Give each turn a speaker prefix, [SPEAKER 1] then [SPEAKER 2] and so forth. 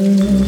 [SPEAKER 1] Mm-hmm.